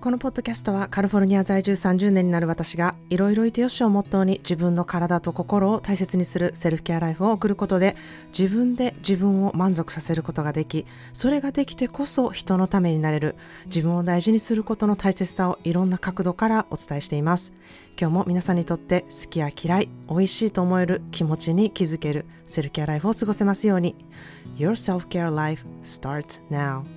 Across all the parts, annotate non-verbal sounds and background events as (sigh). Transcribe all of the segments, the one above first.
このポッドキャストはカリフォルニア在住30年になる私がいろいろいてよしをモットーに自分の体と心を大切にするセルフケアライフを送ることで自分で自分を満足させることができそれができてこそ人のためになれる自分を大事にすることの大切さをいろんな角度からお伝えしています。今日も皆さんにとって好きや嫌い美味しいと思える気持ちに気づけるセルフケアライフを過ごせますように。Your self-care life starts now.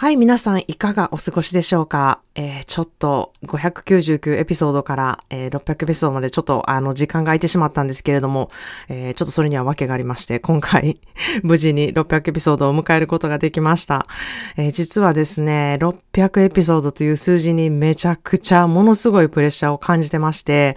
はい、皆さんいかがお過ごしでしょうか、えー、ちょっと599エピソードから、えー、600エピソードまでちょっとあの時間が空いてしまったんですけれども、えー、ちょっとそれには訳がありまして、今回 (laughs) 無事に600エピソードを迎えることができました。え、実はですね、600エピソードという数字にめちゃくちゃものすごいプレッシャーを感じてまして、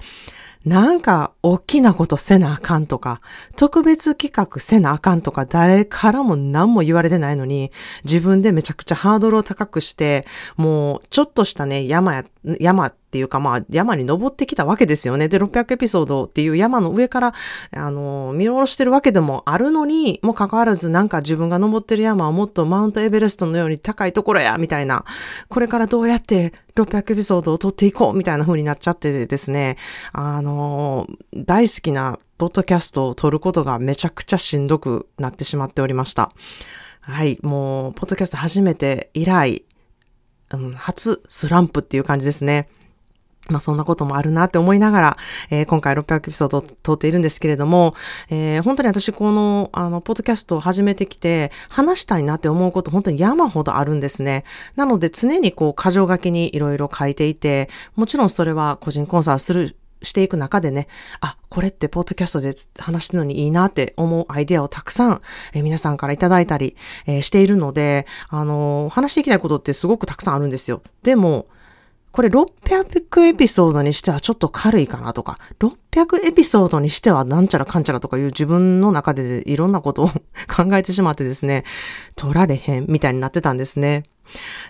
なんか大きなことせなあかんとか、特別企画せなあかんとか、誰からも何も言われてないのに、自分でめちゃくちゃハードルを高くして、もうちょっとしたね、山や、山っていうかまあ山に登ってきたわけですよね。で、600エピソードっていう山の上から、あの、見下ろしてるわけでもあるのに、もかかわらずなんか自分が登ってる山はもっとマウントエベレストのように高いところや、みたいな。これからどうやって600エピソードを撮っていこう、みたいな風になっちゃってですね。あの、大好きなポッドキャストを撮ることがめちゃくちゃしんどくなってしまっておりました。はい、もう、ポッドキャスト初めて以来、初スランプっていう感じですね。まあそんなこともあるなって思いながら、えー、今回600エピソードを撮っているんですけれども、えー、本当に私この、あの、ポッドキャストを始めてきて、話したいなって思うこと本当に山ほどあるんですね。なので常にこう、箇条書きにいろいろ書いていて、もちろんそれは個人コンサートするしていく中でね、あ、これってポッドキャストで話すのにいいなって思うアイデアをたくさん、えー、皆さんからいただいたり、えー、しているので、あのー、話していきたいことってすごくたくさんあるんですよ。でも、これ600エピソードにしてはちょっと軽いかなとか、600エピソードにしてはなんちゃらかんちゃらとかいう自分の中でいろんなことを (laughs) 考えてしまってですね、取られへんみたいになってたんですね。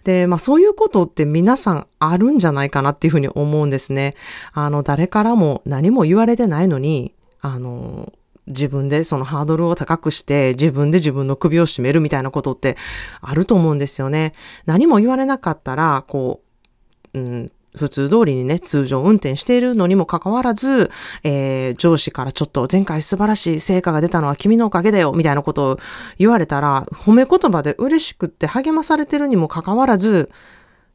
で、まあそういうことって皆さんあるんじゃないかなっていうふうに思うんですね。あの、誰からも何も言われてないのに、あの、自分でそのハードルを高くして自分で自分の首を絞めるみたいなことってあると思うんですよね。何も言われなかったら、こう、うん、普通通りにね、通常運転しているのにもかかわらず、えー、上司からちょっと前回素晴らしい成果が出たのは君のおかげだよ、みたいなことを言われたら、褒め言葉で嬉しくって励まされてるにもかかわらず、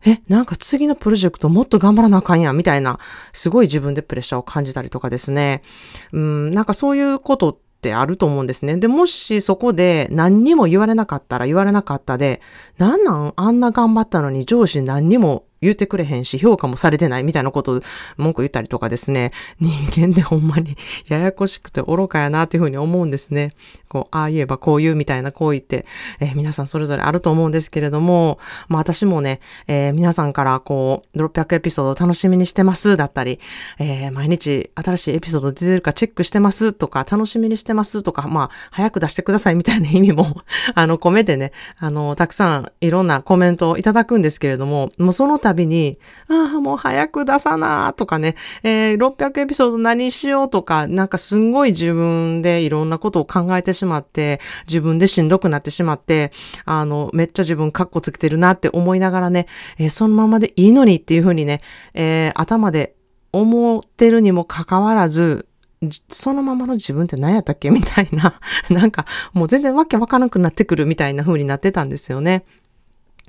え、なんか次のプロジェクトもっと頑張らなあかんや、みたいな、すごい自分でプレッシャーを感じたりとかですね。うん、なんかそういうことってあると思うんですね。で、もしそこで何にも言われなかったら言われなかったで、なんなんあんな頑張ったのに上司何にも言ってくれへんし、評価もされてないみたいなこと文句言ったりとかですね、人間でほんまに (laughs) ややこしくて愚かやなっていうふうに思うんですね。こう、ああ言えばこう言うみたいな行為って、えー、皆さんそれぞれあると思うんですけれども、まあ私もね、えー、皆さんからこう、600エピソード楽しみにしてますだったり、えー、毎日新しいエピソード出てるかチェックしてますとか、楽しみにしてますとか、まあ、早く出してくださいみたいな意味も (laughs) あの、込めてね、あの、たくさんいろんなコメントをいただくんですけれども、もうその度に、ああ、もう早く出さなとかね、えー、600エピソード何しようとか、なんかすんごい自分でいろんなことを考えてしまって、自分でしんどくなってしまって、あの、めっちゃ自分カッコつけてるなって思いながらね、えー、そのままでいいのにっていうふうにね、えー、頭で思ってるにもかかわらず、そのままの自分って何やったっけ？みたいな、(laughs) なんかもう全然わけわからなくなってくるみたいな風になってたんですよね。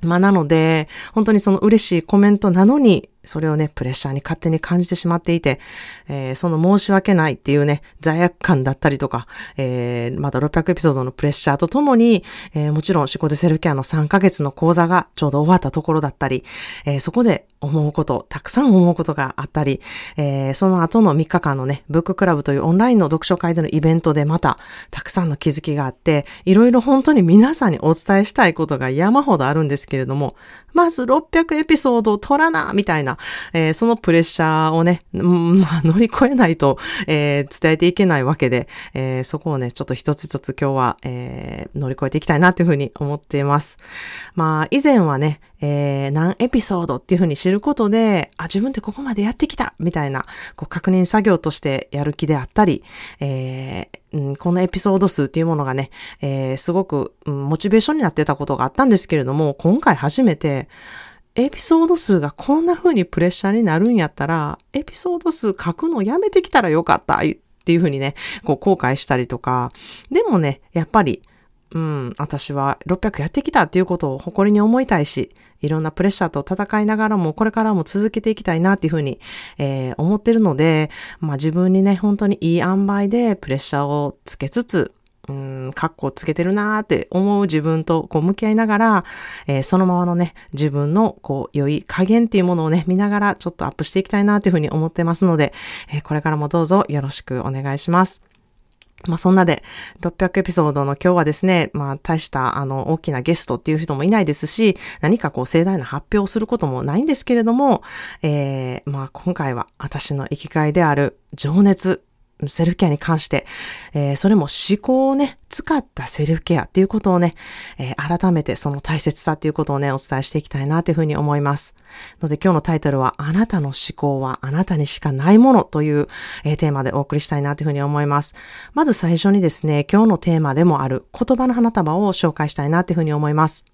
まあなので、本当にその嬉しいコメントなのに、それをね、プレッシャーに勝手に感じてしまっていて、えー、その申し訳ないっていうね、罪悪感だったりとか、えー、また600エピソードのプレッシャーとともに、えー、もちろん仕事セルケアの3ヶ月の講座がちょうど終わったところだったり、えー、そこで思うこと、たくさん思うことがあったり、えー、その後の3日間のね、ブッククラブというオンラインの読書会でのイベントでまた、たくさんの気づきがあって、いろいろ本当に皆さんにお伝えしたいことが山ほどあるんですけれども、まず600エピソードを取らな、みたいな、えー、そのプレッシャーをね、(laughs) まあ、乗り越えないと、えー、伝えていけないわけで、えー、そこをね、ちょっと一つ一つ今日は、え乗り越えていきたいなというふうに思っています。まあ、以前はね、え何エピソードっていうふうに知ることで、あ、自分ってここまでやってきたみたいな、こう確認作業としてやる気であったり、えうん、このエピソード数っていうものがね、えー、すごく、うん、モチベーションになってたことがあったんですけれども、今回初めて、エピソード数がこんな風にプレッシャーになるんやったら、エピソード数書くのやめてきたらよかったっていう風にね、こう後悔したりとか、でもね、やっぱり、うん、私は600やってきたっていうことを誇りに思いたいし、いろんなプレッシャーと戦いながらも、これからも続けていきたいなっていうふうに、えー、思ってるので、まあ自分にね、本当にいい塩梅でプレッシャーをつけつつ、うん、カッコつけてるなーって思う自分とこう向き合いながら、えー、そのままのね、自分のこう良い加減っていうものをね、見ながらちょっとアップしていきたいなっていうふうに思ってますので、えー、これからもどうぞよろしくお願いします。まあそんなで、600エピソードの今日はですね、まあ大したあの大きなゲストっていう人もいないですし、何かこう盛大な発表をすることもないんですけれども、えー、まあ今回は私の生きがいである情熱セルフケアに関して、えー、それも思考をね、使ったセルフケアっていうことをね、えー、改めてその大切さっていうことをね、お伝えしていきたいなというふうに思います。ので今日のタイトルは、あなたの思考はあなたにしかないものという、えー、テーマでお送りしたいなというふうに思います。まず最初にですね、今日のテーマでもある言葉の花束を紹介したいなというふうに思います。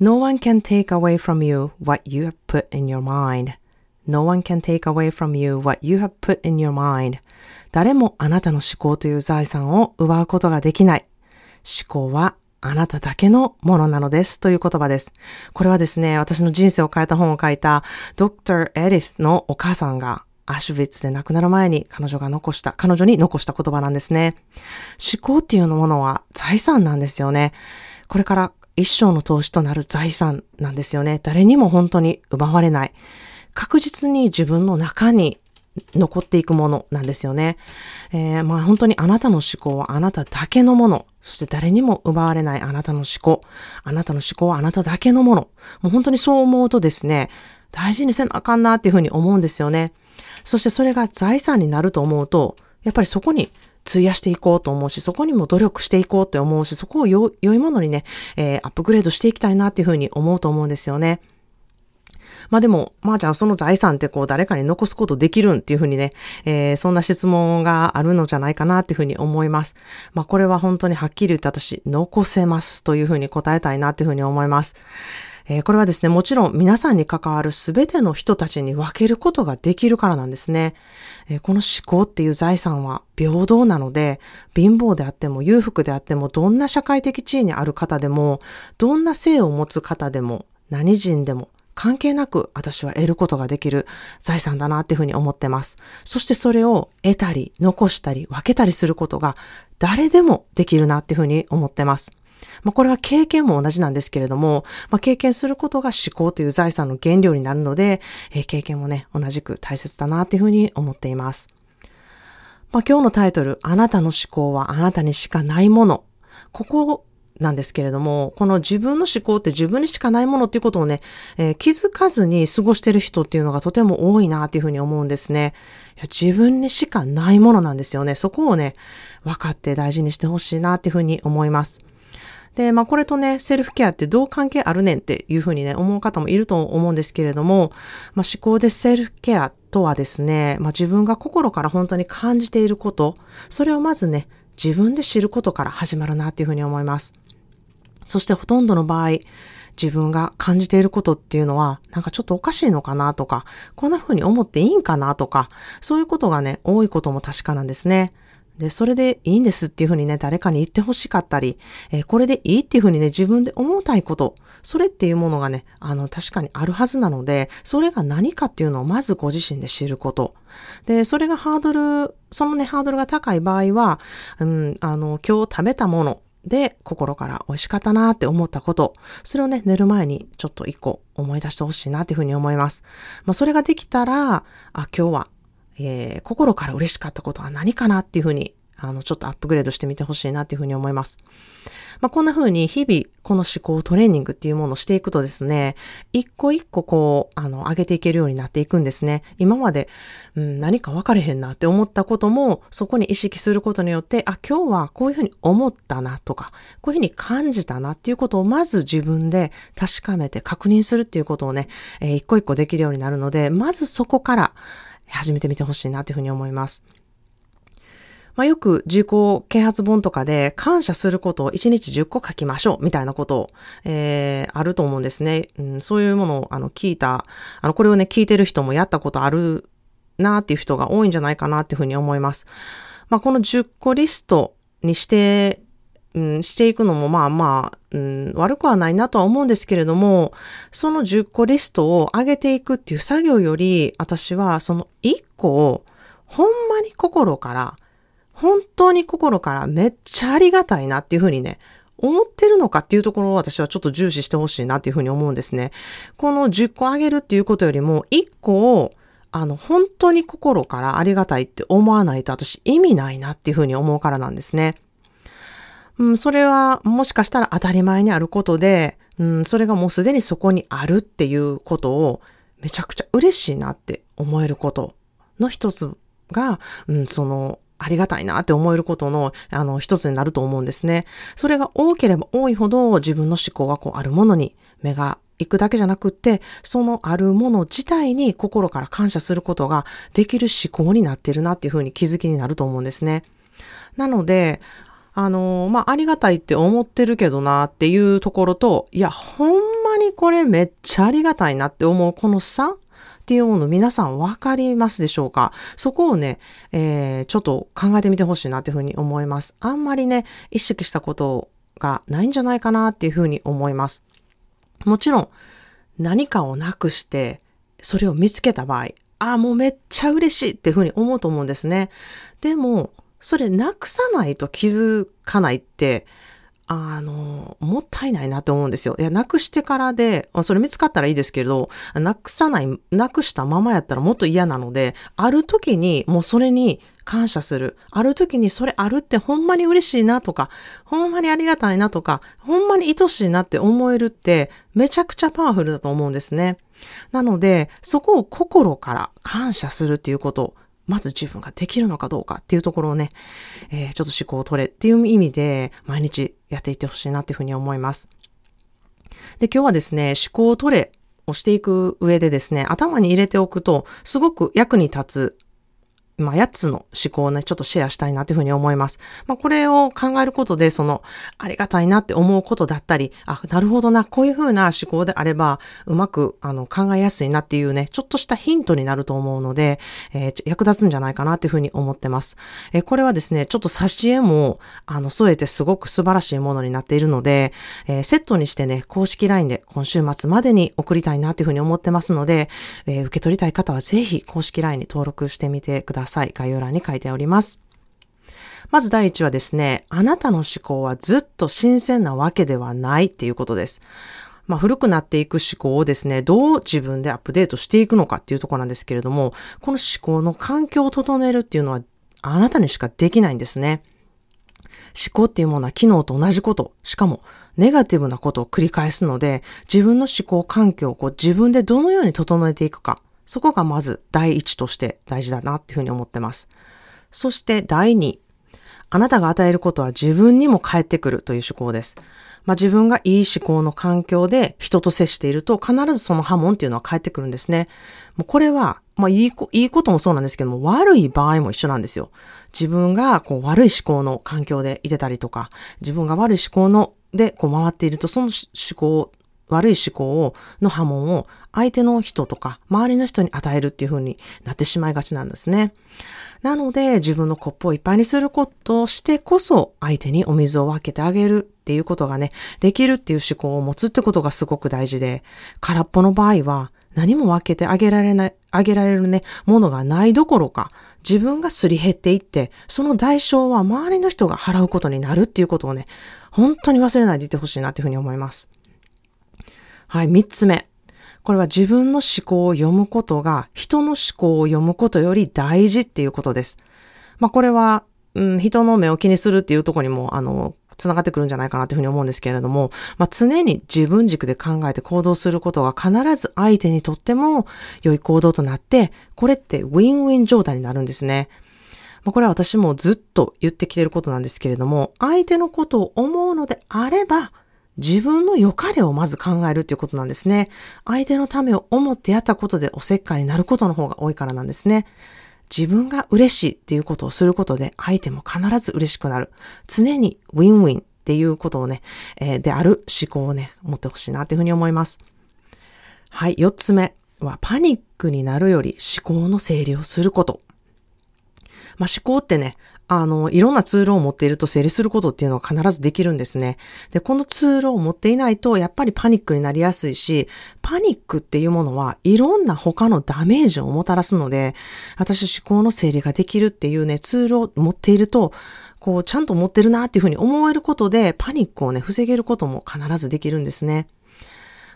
No one can take away from you what you have put in your mind. No one can take away from you what you have put in your mind. 誰もあなたの思考という財産を奪うことができない。思考はあなただけのものなのですという言葉です。これはですね、私の人生を変えた本を書いた Dr. Edith のお母さんがアシュビッツで亡くなる前に彼女が残した、彼女に残した言葉なんですね。思考っていうものは財産なんですよね。これから一生の投資となる財産なんですよね。誰にも本当に奪われない。確実に自分の中に残っていくものなんですよね。えー、まあ本当にあなたの思考はあなただけのもの。そして誰にも奪われないあなたの思考。あなたの思考はあなただけのもの。もう本当にそう思うとですね、大事にせなあかんなっていうふうに思うんですよね。そしてそれが財産になると思うと、やっぱりそこに費やしていこうと思うし、そこにも努力していこうって思うし、そこを良いものにね、えー、アップグレードしていきたいなっていうふうに思うと思うんですよね。まあでも、まあじゃあその財産ってこう誰かに残すことできるんっていうふうにね、えー、そんな質問があるのじゃないかなっていうふうに思います。まあこれは本当にはっきり言って私、残せますというふうに答えたいなっていうふうに思います。えー、これはですね、もちろん皆さんに関わるすべての人たちに分けることができるからなんですね。えー、この思考っていう財産は平等なので、貧乏であっても裕福であっても、どんな社会的地位にある方でも、どんな性を持つ方でも、何人でも、関係なく私は得ることができる財産だなっていうふうに思ってます。そしてそれを得たり、残したり、分けたりすることが誰でもできるなっていうふうに思ってます。まあ、これは経験も同じなんですけれども、まあ、経験することが思考という財産の原料になるので、えー、経験もね、同じく大切だなっていうふうに思っています。まあ、今日のタイトル、あなたの思考はあなたにしかないもの。ここなんですけれども、この自分の思考って自分にしかないものっていうことをね、えー、気づかずに過ごしてる人っていうのがとても多いなっていうふうに思うんですね。いや自分にしかないものなんですよね。そこをね、分かって大事にしてほしいなっていうふうに思います。で、まあこれとね、セルフケアってどう関係あるねんっていうふうにね、思う方もいると思うんですけれども、まあ思考でセルフケアとはですね、まあ自分が心から本当に感じていること、それをまずね、自分で知ることから始まるなっていうふうに思います。そしてほとんどの場合、自分が感じていることっていうのは、なんかちょっとおかしいのかなとか、こんな風に思っていいんかなとか、そういうことがね、多いことも確かなんですね。で、それでいいんですっていうふうにね、誰かに言ってほしかったり、えー、これでいいっていうふうにね、自分で思いたいこと、それっていうものがね、あの、確かにあるはずなので、それが何かっていうのをまずご自身で知ること。で、それがハードル、そのね、ハードルが高い場合は、うん、あの、今日食べたもの、で、心から美味しかったなって思ったこと、それをね、寝る前にちょっと一個思い出してほしいなっていうふうに思います。まあ、それができたら、あ、今日は、えー、心から嬉しかったことは何かなっていうふうにあの、ちょっとアップグレードしてみてほしいなっていうふうに思います。まあ、こんな風に日々この思考トレーニングっていうものをしていくとですね、一個一個こう、あの、上げていけるようになっていくんですね。今まで、うん、何か分かれへんなって思ったことも、そこに意識することによって、あ、今日はこういうふうに思ったなとか、こういうふうに感じたなっていうことをまず自分で確かめて確認するっていうことをね、えー、一個一個できるようになるので、まずそこから始めてみてほしいなっていうふうに思います。まあ、よく自己啓発本とかで感謝することを1日10個書きましょうみたいなことを、えー、あると思うんですね。うん、そういうものをあの聞いた、あの、これをね、聞いてる人もやったことあるなっていう人が多いんじゃないかなっていうふうに思います。まあ、この10個リストにして、うん、していくのもまあまあ、うん、悪くはないなとは思うんですけれども、その10個リストを上げていくっていう作業より、私はその1個をほんまに心から本当に心からめっちゃありがたいなっていうふうにね、思ってるのかっていうところを私はちょっと重視してほしいなっていうふうに思うんですね。この10個あげるっていうことよりも、1個を、あの、本当に心からありがたいって思わないと私意味ないなっていうふうに思うからなんですね。うん、それはもしかしたら当たり前にあることで、うん、それがもうすでにそこにあるっていうことをめちゃくちゃ嬉しいなって思えることの一つが、うん、そのありがたいなって思えることの、あの、一つになると思うんですね。それが多ければ多いほど自分の思考はこう、あるものに目が行くだけじゃなくって、そのあるもの自体に心から感謝することができる思考になってるなっていうふうに気づきになると思うんですね。なので、あの、まあ、ありがたいって思ってるけどなっていうところと、いや、ほんまにこれめっちゃありがたいなって思うこの差っていうの皆さんわかりますでしょうか？そこをね、えー、ちょっと考えてみてほしいなっていうふうに思います。あんまりね、意識したことがないんじゃないかなっていうふうに思います。もちろん、何かをなくして、それを見つけた場合、ああ、もうめっちゃ嬉しいっていうふうに思うと思うんですね。でも、それなくさないと気づかないって、あの、もったいないなって思うんですよ。いや、なくしてからで、それ見つかったらいいですけれど、なくさない、なくしたままやったらもっと嫌なので、ある時にもうそれに感謝する。ある時にそれあるってほんまに嬉しいなとか、ほんまにありがたいなとか、ほんまに愛しいなって思えるって、めちゃくちゃパワフルだと思うんですね。なので、そこを心から感謝するっていうこと、まず自分ができるのかどうかっていうところをね、えー、ちょっと思考を取れっていう意味で、毎日やっていってほしいなっていうふうに思います。で、今日はですね、思考を取れをしていく上でですね、頭に入れておくと、すごく役に立つまあ、8つの思考をね、ちょっとシェアしたいなというふうに思います。まあ、これを考えることで、その、ありがたいなって思うことだったり、あ、なるほどな、こういうふうな思考であれば、うまく、あの、考えやすいなっていうね、ちょっとしたヒントになると思うので、えー、役立つんじゃないかなというふうに思ってます。えー、これはですね、ちょっと挿絵も、あの、添えてすごく素晴らしいものになっているので、えー、セットにしてね、公式 LINE で今週末までに送りたいなというふうに思ってますので、え受け取りたい方はぜひ公式 LINE に登録してみてください。さい。概要欄に書いております。まず第一はですね、あなたの思考はずっと新鮮なわけではないっていうことです。まあ、古くなっていく思考をですね、どう自分でアップデートしていくのかっていうとこなんですけれども、この思考の環境を整えるっていうのはあなたにしかできないんですね。思考っていうものは機能と同じこと、しかもネガティブなことを繰り返すので、自分の思考環境をこう自分でどのように整えていくか、そこがまず第一として大事だなっていうふうに思ってます。そして第二、あなたが与えることは自分にも返ってくるという思考です。まあ、自分がいい思考の環境で人と接していると必ずその波紋っていうのは返ってくるんですね。もうこれは、まあいいこ、いいこともそうなんですけども、悪い場合も一緒なんですよ。自分がこう悪い思考の環境でいてたりとか、自分が悪い思考のでこう回っていると、その思考悪い思考を、の波紋を相手の人とか周りの人に与えるっていう風になってしまいがちなんですね。なので自分のコップをいっぱいにすることをしてこそ相手にお水を分けてあげるっていうことがね、できるっていう思考を持つってことがすごく大事で、空っぽの場合は何も分けてあげられない、あげられるね、ものがないどころか、自分がすり減っていって、その代償は周りの人が払うことになるっていうことをね、本当に忘れないでいてほしいなっていうふうに思います。はい、三つ目。これは自分の思考を読むことが人の思考を読むことより大事っていうことです。まあこれは、うん、人の目を気にするっていうところにも、あの、繋がってくるんじゃないかなというふうに思うんですけれども、まあ、常に自分軸で考えて行動することが必ず相手にとっても良い行動となって、これってウィンウィン状態になるんですね。まあ、これは私もずっと言ってきていることなんですけれども、相手のことを思うのであれば、自分の良かれをまず考えるということなんですね。相手のためを思ってやったことでおせっかいになることの方が多いからなんですね。自分が嬉しいっていうことをすることで相手も必ず嬉しくなる。常にウィンウィンっていうことをね、えー、である思考をね、持ってほしいなっていうふうに思います。はい、四つ目はパニックになるより思考の整理をすること。まあ、思考ってね、あの、いろんなツールを持っていると整理することっていうのは必ずできるんですね。で、このツールを持っていないと、やっぱりパニックになりやすいし、パニックっていうものはいろんな他のダメージをもたらすので、私思考の整理ができるっていうね、ツールを持っていると、こう、ちゃんと持ってるなっていうふうに思えることで、パニックをね、防げることも必ずできるんですね。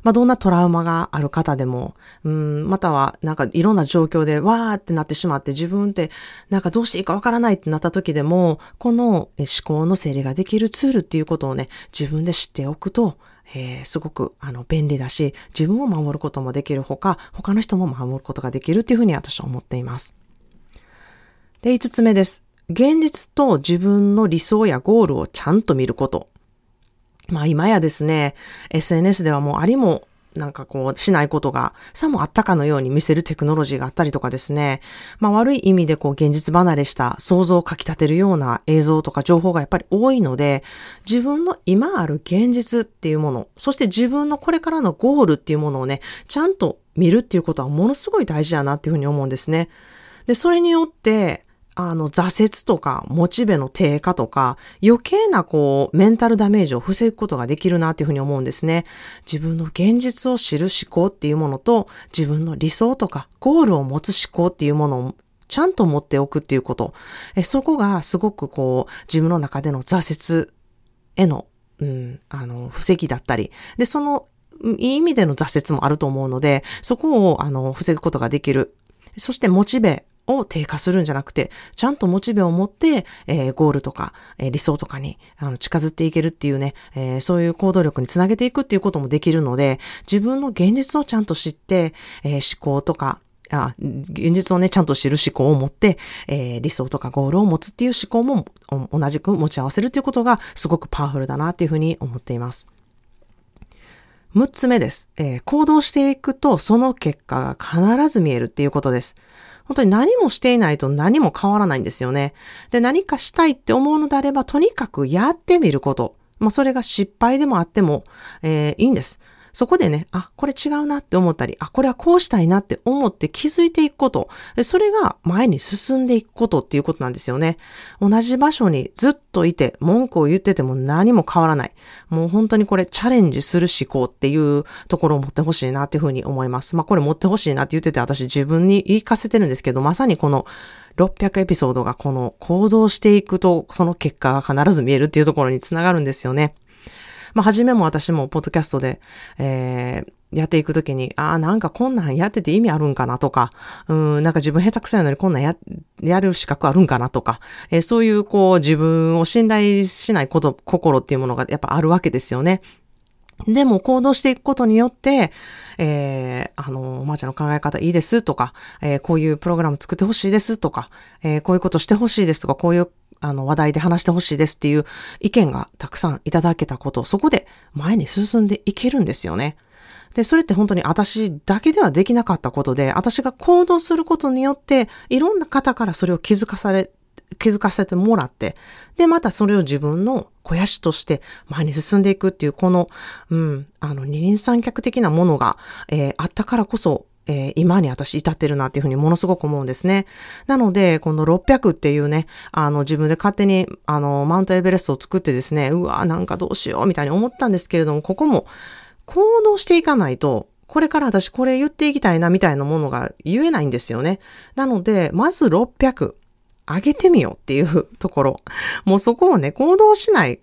まあ、どんなトラウマがある方でも、うん、または、なんかいろんな状況で、わーってなってしまって、自分って、なんかどうしていいかわからないってなった時でも、この思考の整理ができるツールっていうことをね、自分で知っておくと、えー、すごくあの便利だし、自分を守ることもできるほか、他の人も守ることができるっていうふうに私は思っています。で、五つ目です。現実と自分の理想やゴールをちゃんと見ること。まあ今やですね、SNS ではもうありもなんかこうしないことがさもあったかのように見せるテクノロジーがあったりとかですね。まあ悪い意味でこう現実離れした想像をかき立てるような映像とか情報がやっぱり多いので、自分の今ある現実っていうもの、そして自分のこれからのゴールっていうものをね、ちゃんと見るっていうことはものすごい大事だなっていうふうに思うんですね。で、それによって、あの、挫折とか、モチベの低下とか、余計なこう、メンタルダメージを防ぐことができるなっていうふうに思うんですね。自分の現実を知る思考っていうものと、自分の理想とか、ゴールを持つ思考っていうものをちゃんと持っておくっていうこと。えそこがすごくこう、自分の中での挫折への、うん、あの、防ぎだったり、で、その、いい意味での挫折もあると思うので、そこを、あの、防ぐことができる。そしてモチベを低下するんじゃなくて、ちゃんとモチベを持って、えー、ゴールとか、えー、理想とかにあの近づいていけるっていうね、えー、そういう行動力につなげていくっていうこともできるので、自分の現実をちゃんと知って、え思考とか、あ現実をね、ちゃんと知る思考を持って、え理想とかゴールを持つっていう思考も同じく持ち合わせるということがすごくパワフルだなっていうふうに思っています。6つ目です。えー、行動していくとその結果が必ず見えるっていうことです。本当に何もしていないと何も変わらないんですよね。で、何かしたいって思うのであれば、とにかくやってみること。まあ、それが失敗でもあっても、えー、いいんです。そこでね、あ、これ違うなって思ったり、あ、これはこうしたいなって思って気づいていくこと。それが前に進んでいくことっていうことなんですよね。同じ場所にずっといて、文句を言ってても何も変わらない。もう本当にこれチャレンジする思考っていうところを持ってほしいなっていうふうに思います。まあこれ持ってほしいなって言ってて私自分に言い聞かせてるんですけど、まさにこの600エピソードがこの行動していくとその結果が必ず見えるっていうところにつながるんですよね。まあ、初めも私もポッドキャストで、えー、やっていくときに、ああ、なんかこんなんやってて意味あるんかなとか、うん、なんか自分下手くそやのにこんなんや、やる資格あるんかなとか、えー、そういうこう自分を信頼しないこと、心っていうものがやっぱあるわけですよね。でも行動していくことによって、えー、あの、おばあちゃんの考え方いいですとか、えー、こういうプログラム作ってほしいですとか、えー、こういうことしてほしいですとか、こういうあの話題で話してほしいですっていう意見がたくさんいただけたこと、そこで前に進んでいけるんですよね。で、それって本当に私だけではできなかったことで、私が行動することによって、いろんな方からそれを気づかされ、気づかせてもらって、で、またそれを自分の肥やしとして前に進んでいくっていう、この、うん、あの、二輪三脚的なものが、えー、あったからこそ、えー、今に私至ってるなっていうふうにものすごく思うんですね。なので、この600っていうね、あの自分で勝手にあのマウントエベレストを作ってですね、うわ、なんかどうしようみたいに思ったんですけれども、ここも行動していかないと、これから私これ言っていきたいなみたいなものが言えないんですよね。なので、まず600上げてみようっていうところ。(laughs) もうそこをね、行動しない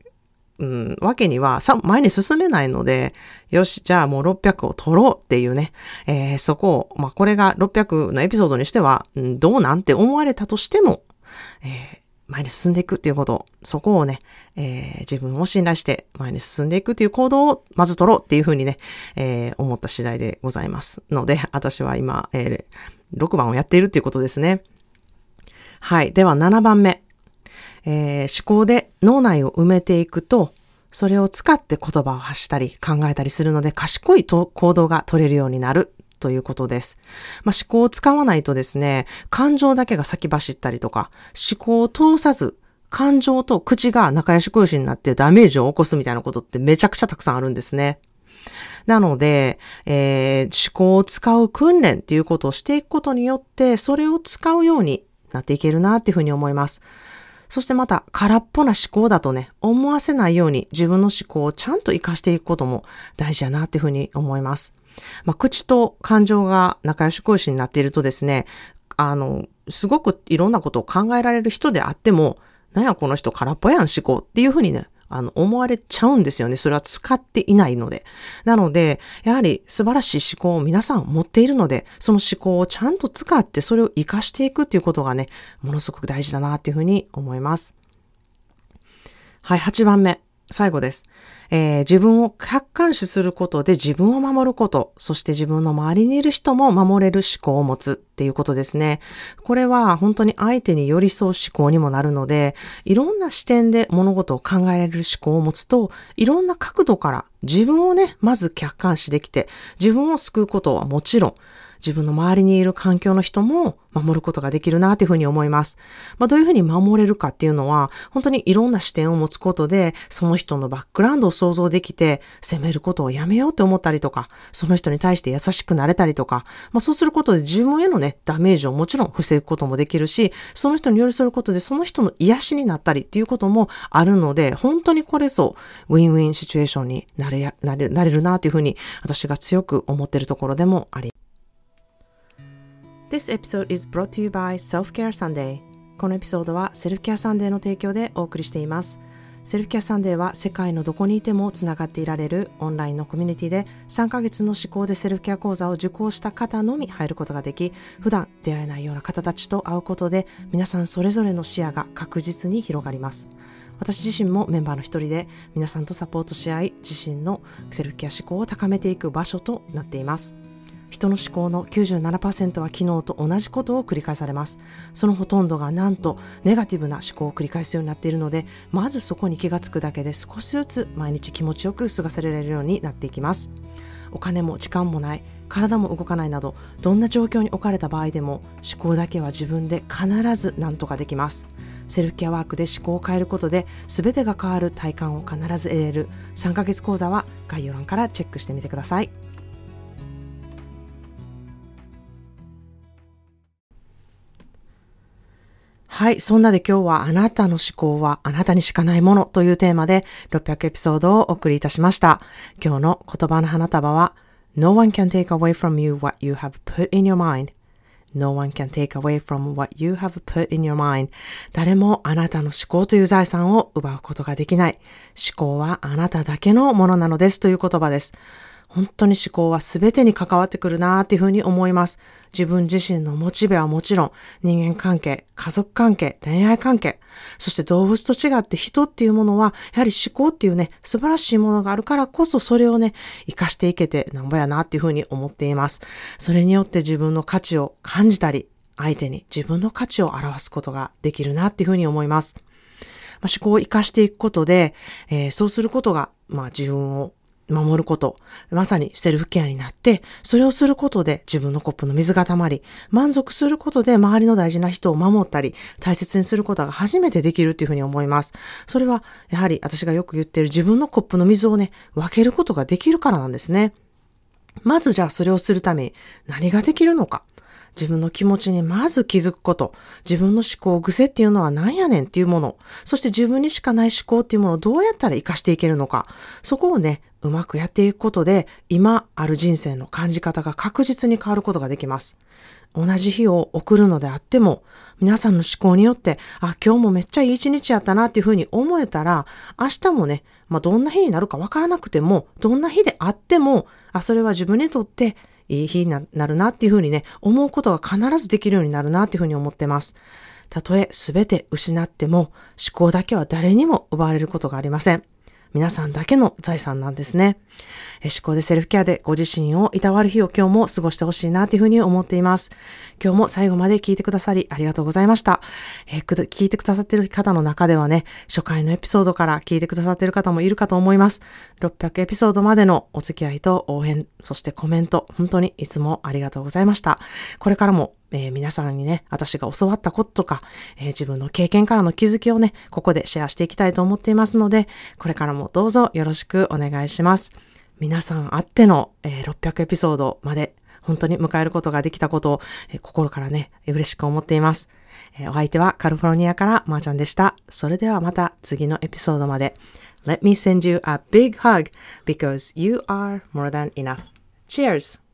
うん、わけにはさ、前に進めないので、よし、じゃあもう600を取ろうっていうね、えー、そこを、まあ、これが600のエピソードにしては、うん、どうなんて思われたとしても、えー、前に進んでいくっていうこと、そこをね、えー、自分を信頼して前に進んでいくっていう行動をまず取ろうっていうふうにね、えー、思った次第でございますので、私は今、えー、6番をやっているっていうことですね。はい。では7番目。えー、思考で脳内を埋めていくと、それを使って言葉を発したり考えたりするので賢いと行動が取れるようになるということです。まあ、思考を使わないとですね、感情だけが先走ったりとか、思考を通さず、感情と口が仲良し小良しになってダメージを起こすみたいなことってめちゃくちゃたくさんあるんですね。なので、えー、思考を使う訓練っていうことをしていくことによって、それを使うようになっていけるなっていうふうに思います。そしてまた空っぽな思考だとね、思わせないように自分の思考をちゃんと活かしていくことも大事だなっていうふうに思います。まあ、口と感情が仲良し小しになっているとですね、あの、すごくいろんなことを考えられる人であっても、なんやこの人空っぽやん思考っていうふうにね、あの、思われちゃうんですよね。それは使っていないので。なので、やはり素晴らしい思考を皆さん持っているので、その思考をちゃんと使ってそれを活かしていくっていうことがね、ものすごく大事だなっていうふうに思います。はい、8番目。最後です。えー、自分を客観視することで自分を守ること、そして自分の周りにいる人も守れる思考を持つっていうことですね。これは本当に相手に寄り添う思考にもなるので、いろんな視点で物事を考えられる思考を持つと、いろんな角度から自分をね、まず客観視できて、自分を救うことはもちろん、自分の周りにいる環境の人も守ることができるなというふうに思います。まあ、どういうふうに守れるかっていうのは、本当にいろんな視点を持つことで、その人のバックグラウンドを想像できて、責めることをやめようって思ったりとか、その人に対して優しくなれたりとか、まあ、そうすることで自分へのね、ダメージをもちろん防ぐこともできるし、その人に寄り添うことでその人の癒しになったりっていうこともあるので、本当にこれぞウィンウィンシチュエーションになれなれなれるなというふうに私が強く思っているところでもあり。This episode is brought to you by Self-Care Sunday. このエピソードはセルフケアサンデーの提供でお送りしています。セルフケアサンデーは世界のどこにいてもつながっていられるオンラインのコミュニティで3ヶ月の思考でセルフケア講座を受講した方のみ入ることができ普段出会えないような方たちと会うことで皆さんそれぞれの視野が確実に広がります。私自身もメンバーの一人で皆さんとサポートし合い自身のセルフケア思考を高めていく場所となっています。人の思考の97%は昨日と同じことを繰り返されます。そのほとんどがなんとネガティブな思考を繰り返すようになっているので、まずそこに気がつくだけで少しずつ毎日気持ちよく過ごされるようになっていきます。お金も時間もない、体も動かないなど、どんな状況に置かれた場合でも思考だけは自分で必ず何とかできます。セルフケアワークで思考を変えることで全てが変わる体感を必ず得れる3ヶ月講座は概要欄からチェックしてみてください。はい。そんなで今日はあなたの思考はあなたにしかないものというテーマで600エピソードをお送りいたしました。今日の言葉の花束は No one can take away from you what you have put in your mind.No one can take away from what you have put in your mind. 誰もあなたの思考という財産を奪うことができない。思考はあなただけのものなのですという言葉です。本当に思考は全てに関わってくるなーっていうふうに思います。自分自身のモチベはもちろん、人間関係、家族関係、恋愛関係、そして動物と違って人っていうものは、やはり思考っていうね、素晴らしいものがあるからこそそれをね、活かしていけてなんぼやなっていうふうに思っています。それによって自分の価値を感じたり、相手に自分の価値を表すことができるなっていうふうに思います。まあ、思考を活かしていくことで、えー、そうすることが、まあ、自分を守ること、まさにセルフケアになって、それをすることで自分のコップの水が溜まり、満足することで周りの大事な人を守ったり、大切にすることが初めてできるっていうふうに思います。それは、やはり私がよく言ってる自分のコップの水をね、分けることができるからなんですね。まずじゃあそれをするために何ができるのか。自分の気持ちにまず気づくこと、自分の思考癖っていうのは何やねんっていうもの、そして自分にしかない思考っていうものをどうやったら活かしていけるのか、そこをね、うまくやっていくことで、今ある人生の感じ方が確実に変わることができます。同じ日を送るのであっても、皆さんの思考によって、あ、今日もめっちゃいい一日やったなっていうふうに思えたら、明日もね、まあ、どんな日になるかわからなくても、どんな日であっても、あ、それは自分にとっていい日になるなっていうふうにね、思うことが必ずできるようになるなっていうふうに思ってます。たとえ全て失っても思考だけは誰にも奪われることがありません。皆さんだけの財産なんですね。思考でセルフケアでご自身をいたわる日を今日も過ごしてほしいなというふうに思っています。今日も最後まで聞いてくださりありがとうございました。えー、聞いてくださっている方の中ではね、初回のエピソードから聞いてくださっている方もいるかと思います。600エピソードまでのお付き合いと応援、そしてコメント、本当にいつもありがとうございました。これからもえー、皆さんにね、私が教わったこととか、えー、自分の経験からの気づきをね、ここでシェアしていきたいと思っていますので、これからもどうぞよろしくお願いします。皆さんあっての、えー、600エピソードまで本当に迎えることができたことを、えー、心からね、嬉しく思っています、えー、お相手はカリフォルニアからまーちゃんでした。それではまた次のエピソードまで。Let me send you a big hug because you are more than enough. Cheers!